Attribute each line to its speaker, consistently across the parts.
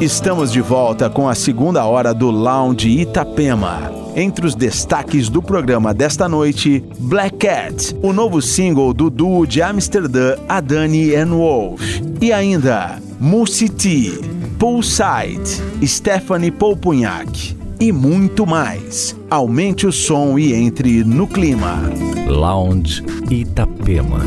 Speaker 1: Estamos de volta com a segunda hora do Lounge Itapema. Entre os destaques do programa desta noite, Black Cat, o novo single do duo de Amsterdã Adani and Wolf. E ainda, Musiti, Poolside, Stephanie Polpunhak e muito mais. Aumente o som e entre no clima.
Speaker 2: Lounge Itapema.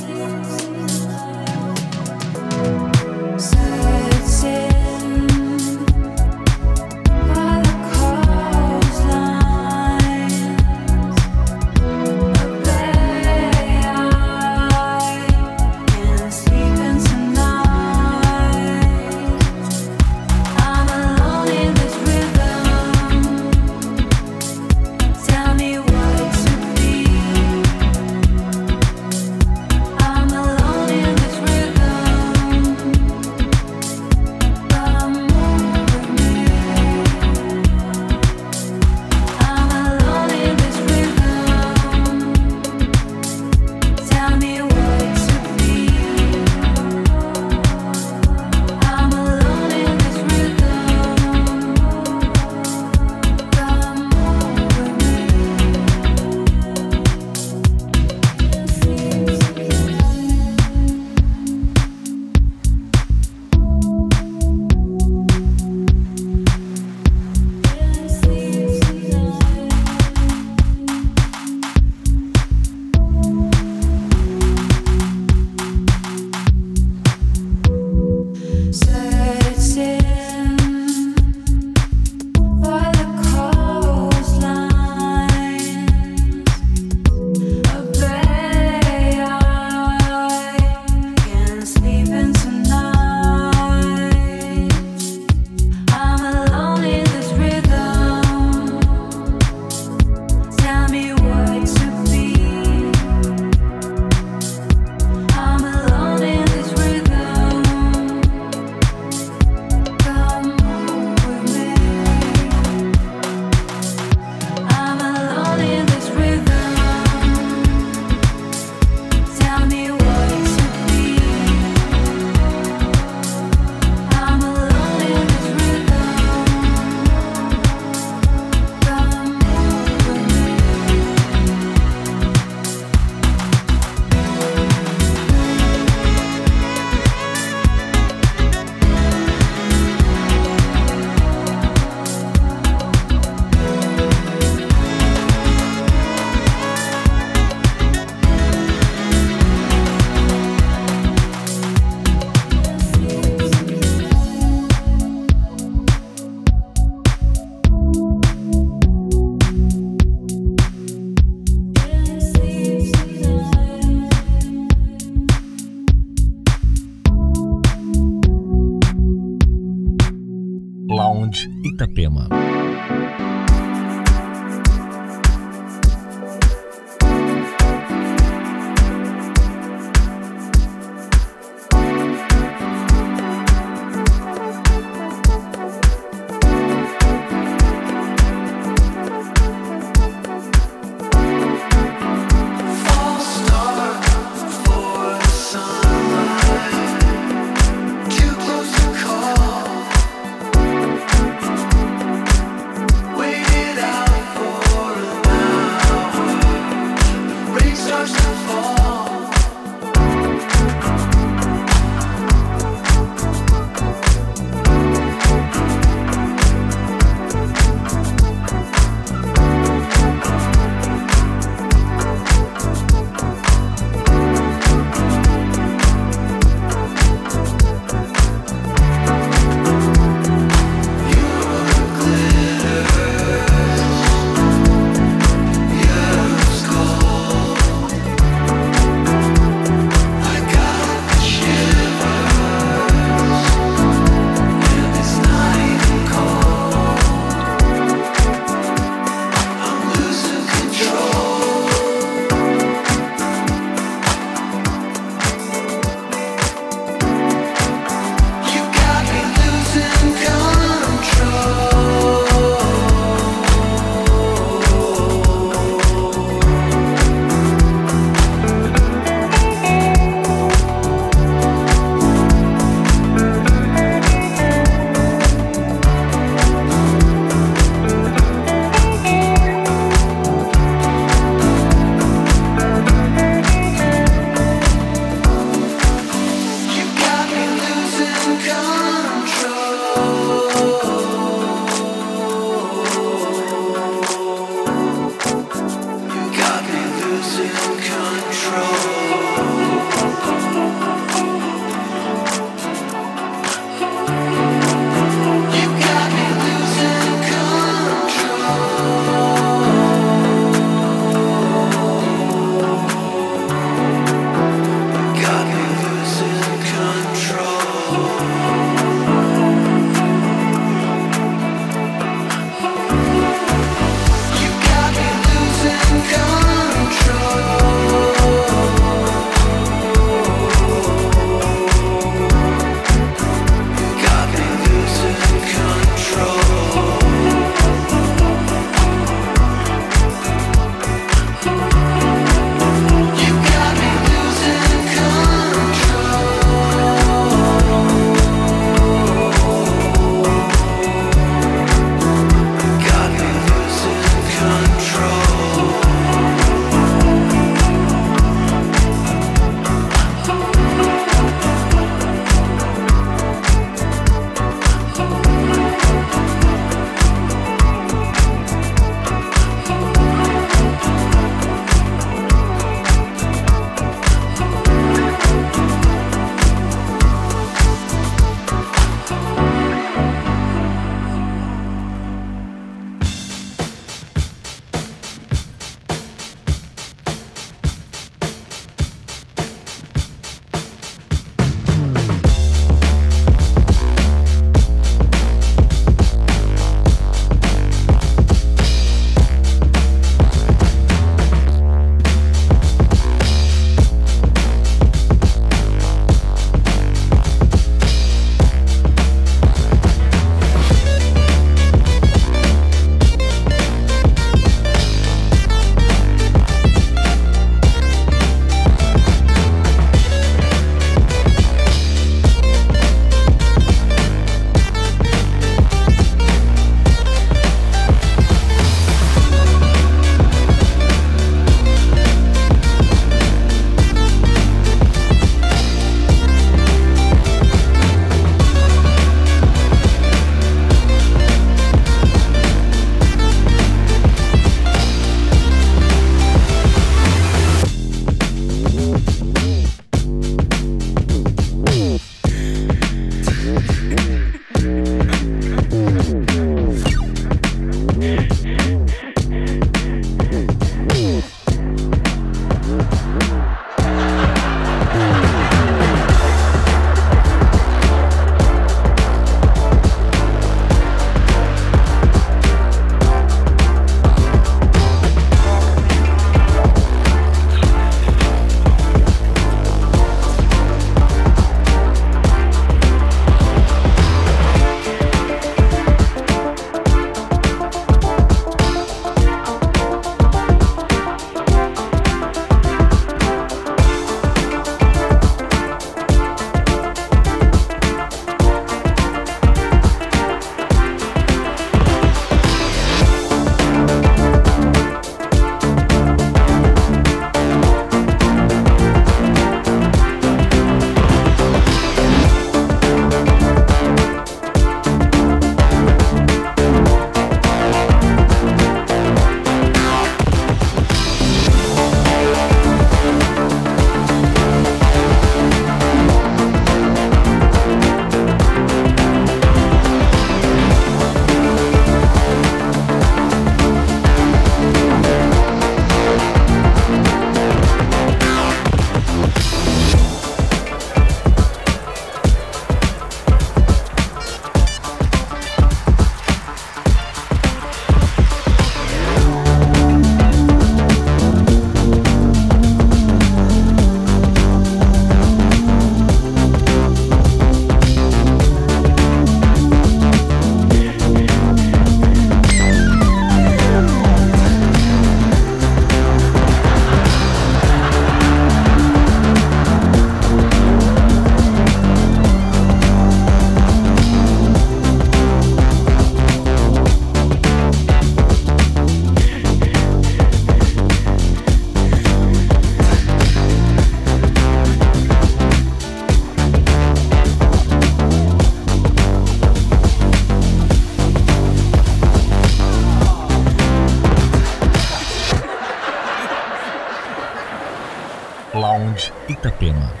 Speaker 2: 个屏
Speaker 3: 幕。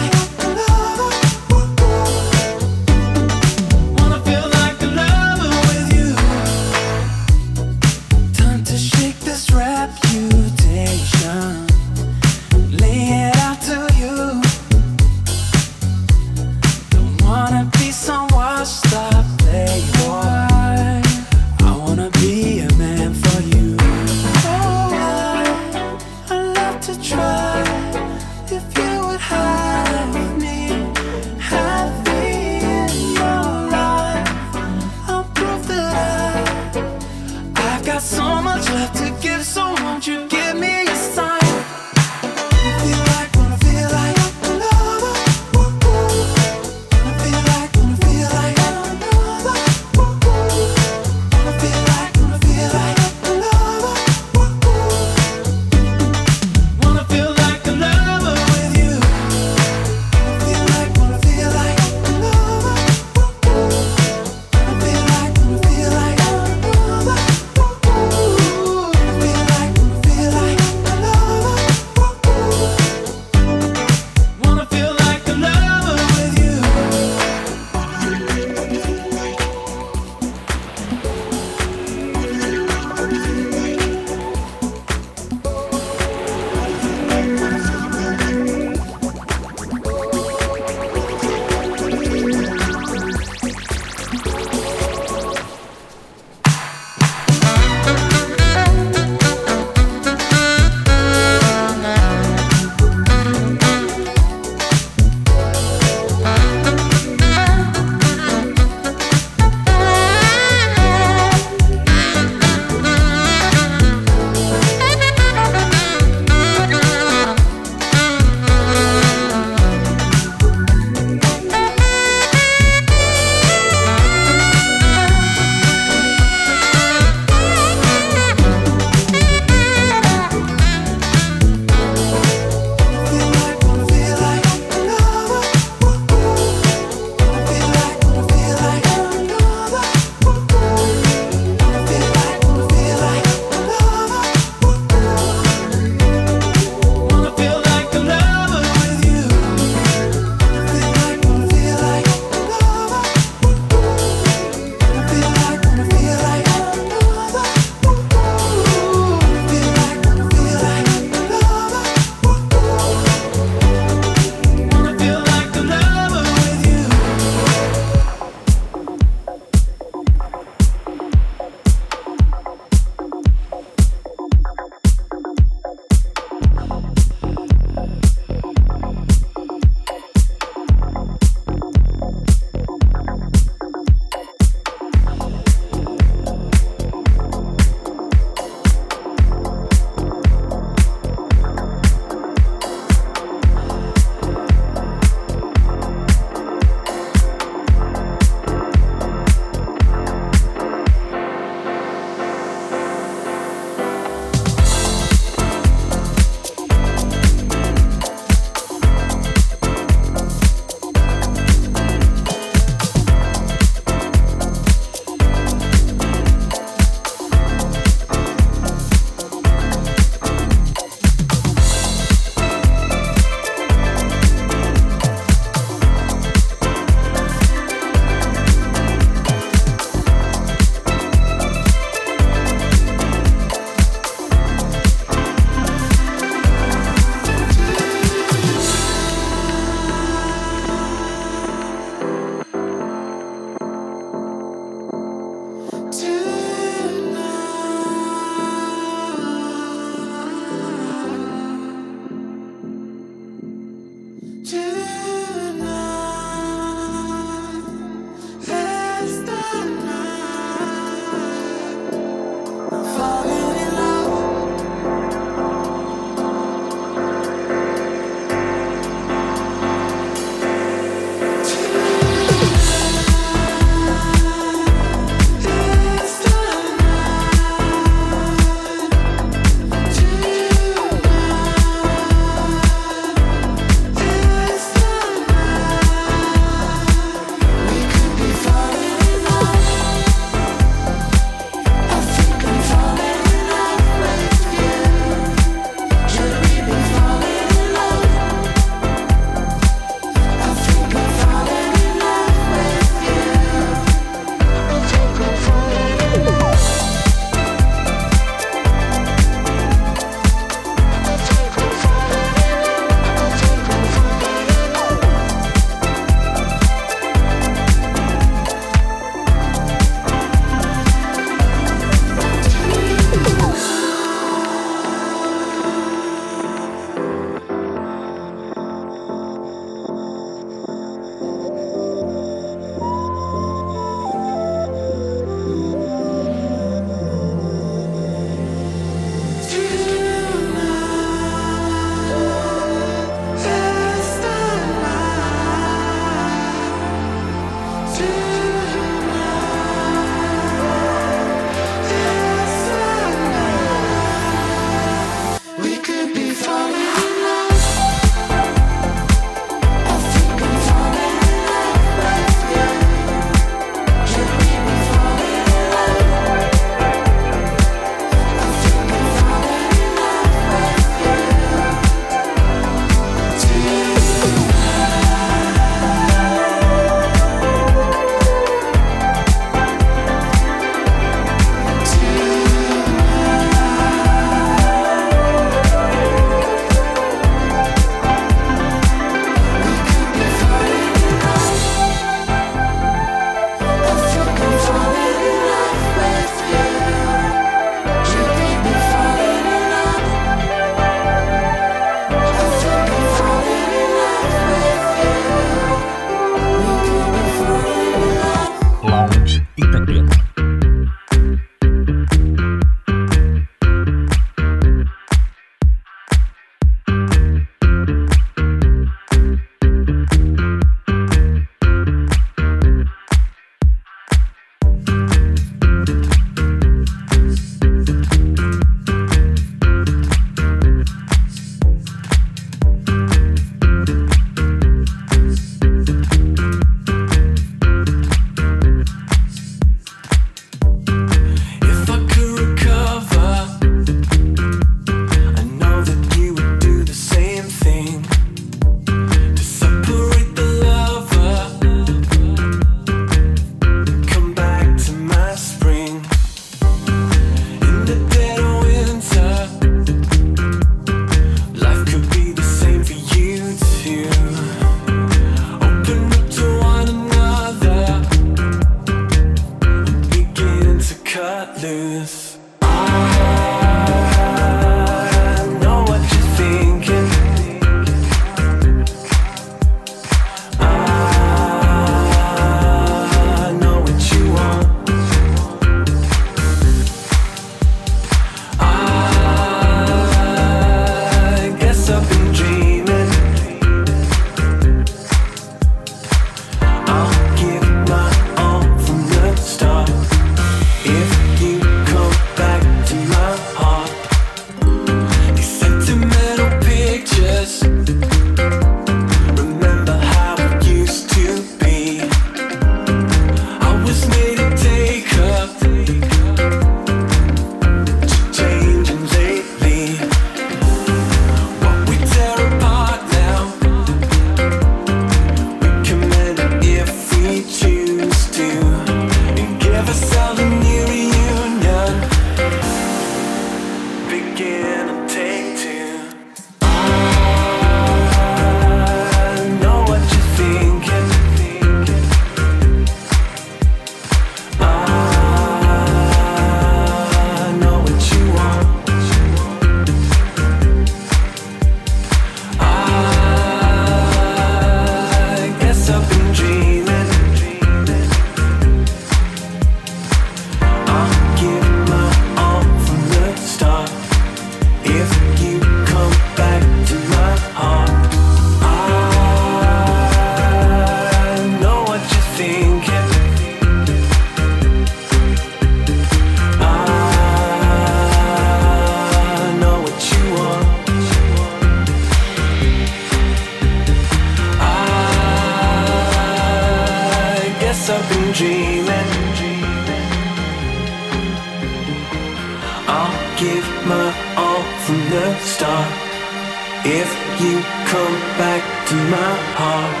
Speaker 3: my
Speaker 2: heart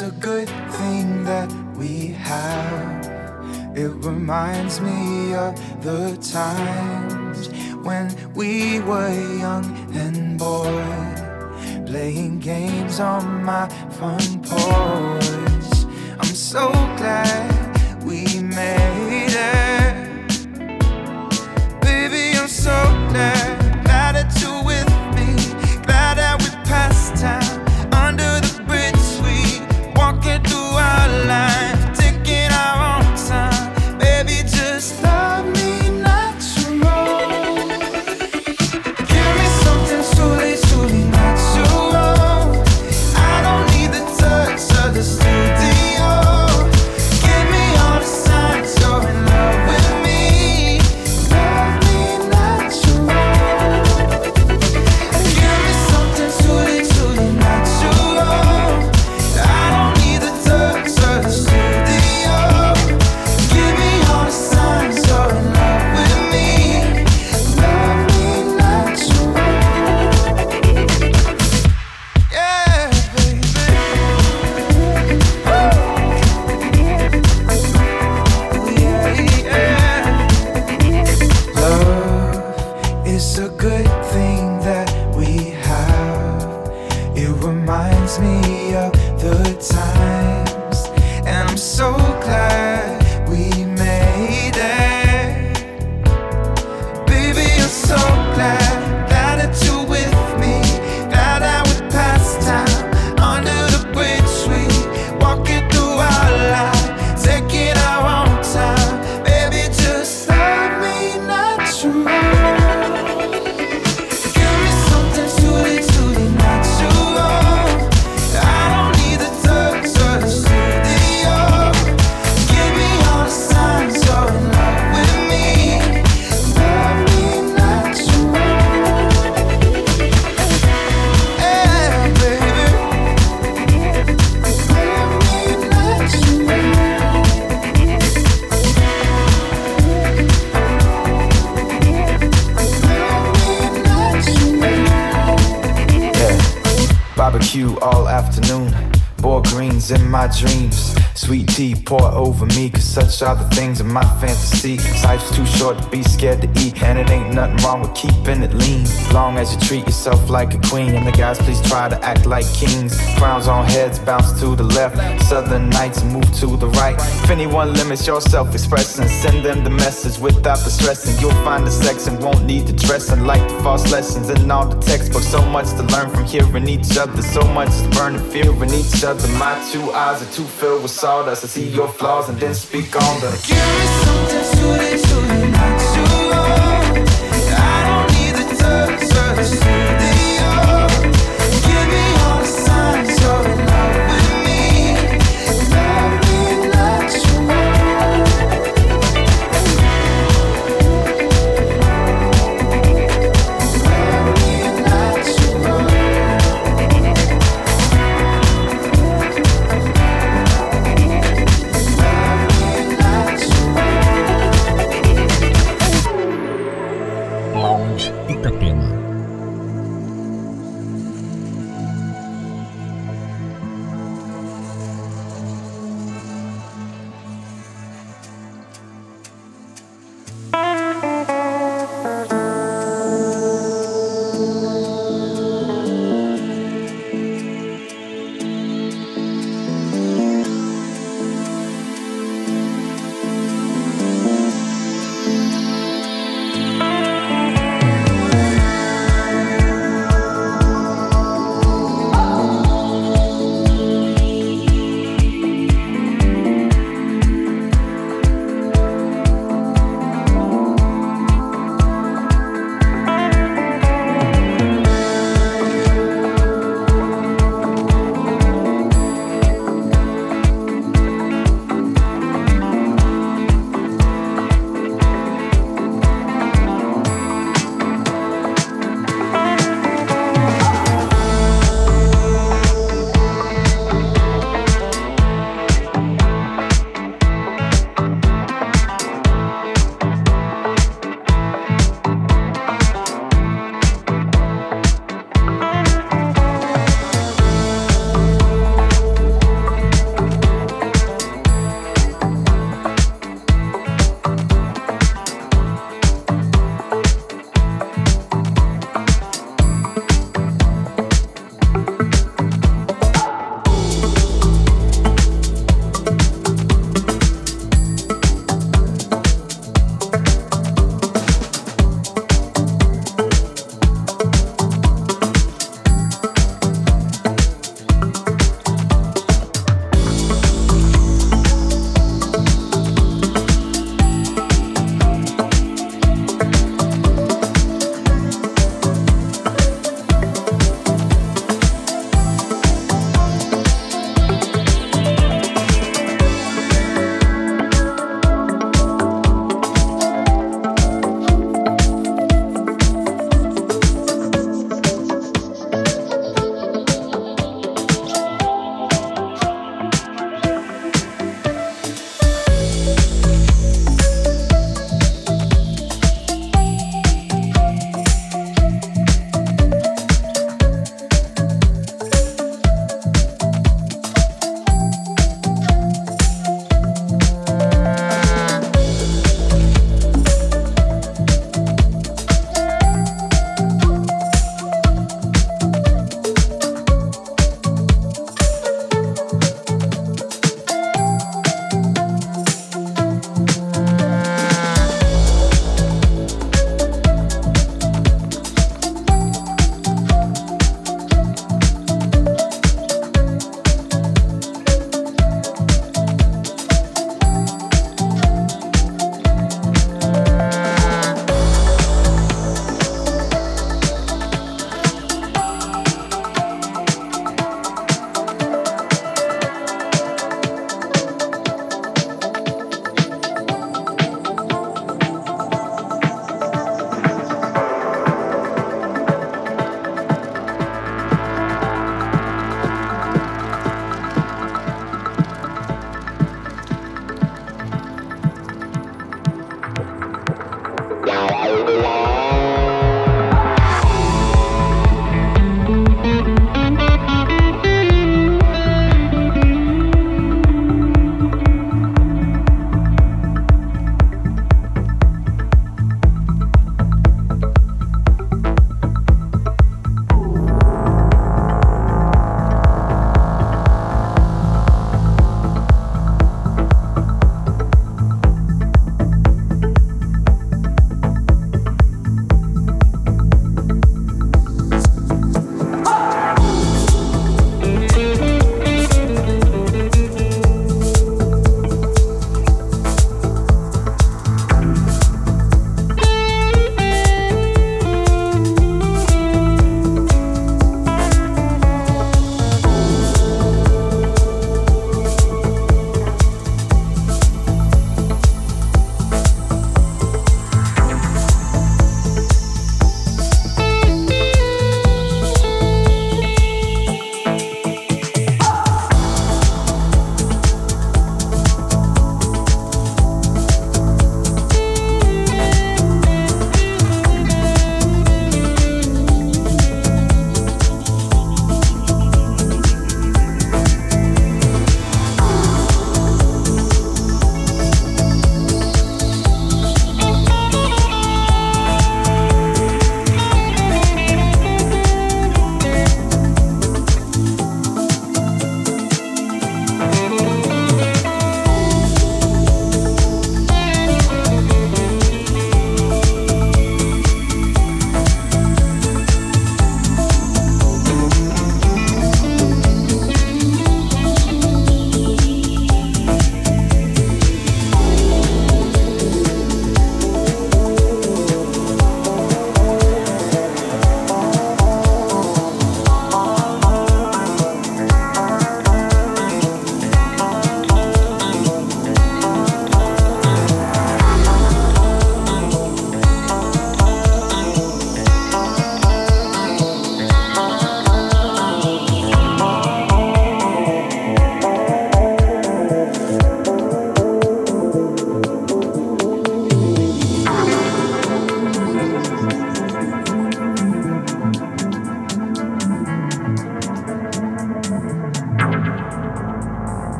Speaker 2: It's a
Speaker 3: good thing that we have. It reminds me of the times when we were
Speaker 4: young and boy, playing games on my front porch. I'm so glad. over me, cause such are the things in my family see. Life's too short to be scared to eat, and it ain't nothing wrong with keeping it lean. Long as you treat yourself like a queen, and the guys please try to act like kings. Crowns on heads bounce to the left, southern knights move to the right. If anyone limits your self expression, send them the message without the stressing. You'll find the sex and won't need the dressing, like the false lessons in all the textbooks. So much to learn from hearing each other, so much is burning fear in each other. My two eyes are too filled with sawdust. I see your flaws and then speak on them.
Speaker 5: Too not I don't need the
Speaker 6: third,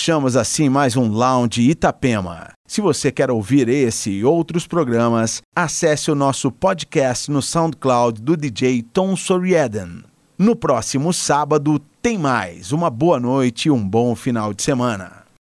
Speaker 1: Fechamos assim mais um Lounge Itapema. Se você quer ouvir esse e outros programas, acesse o nosso podcast no SoundCloud do DJ Tom Soriadan. No próximo sábado tem mais. Uma boa noite e um bom final de semana.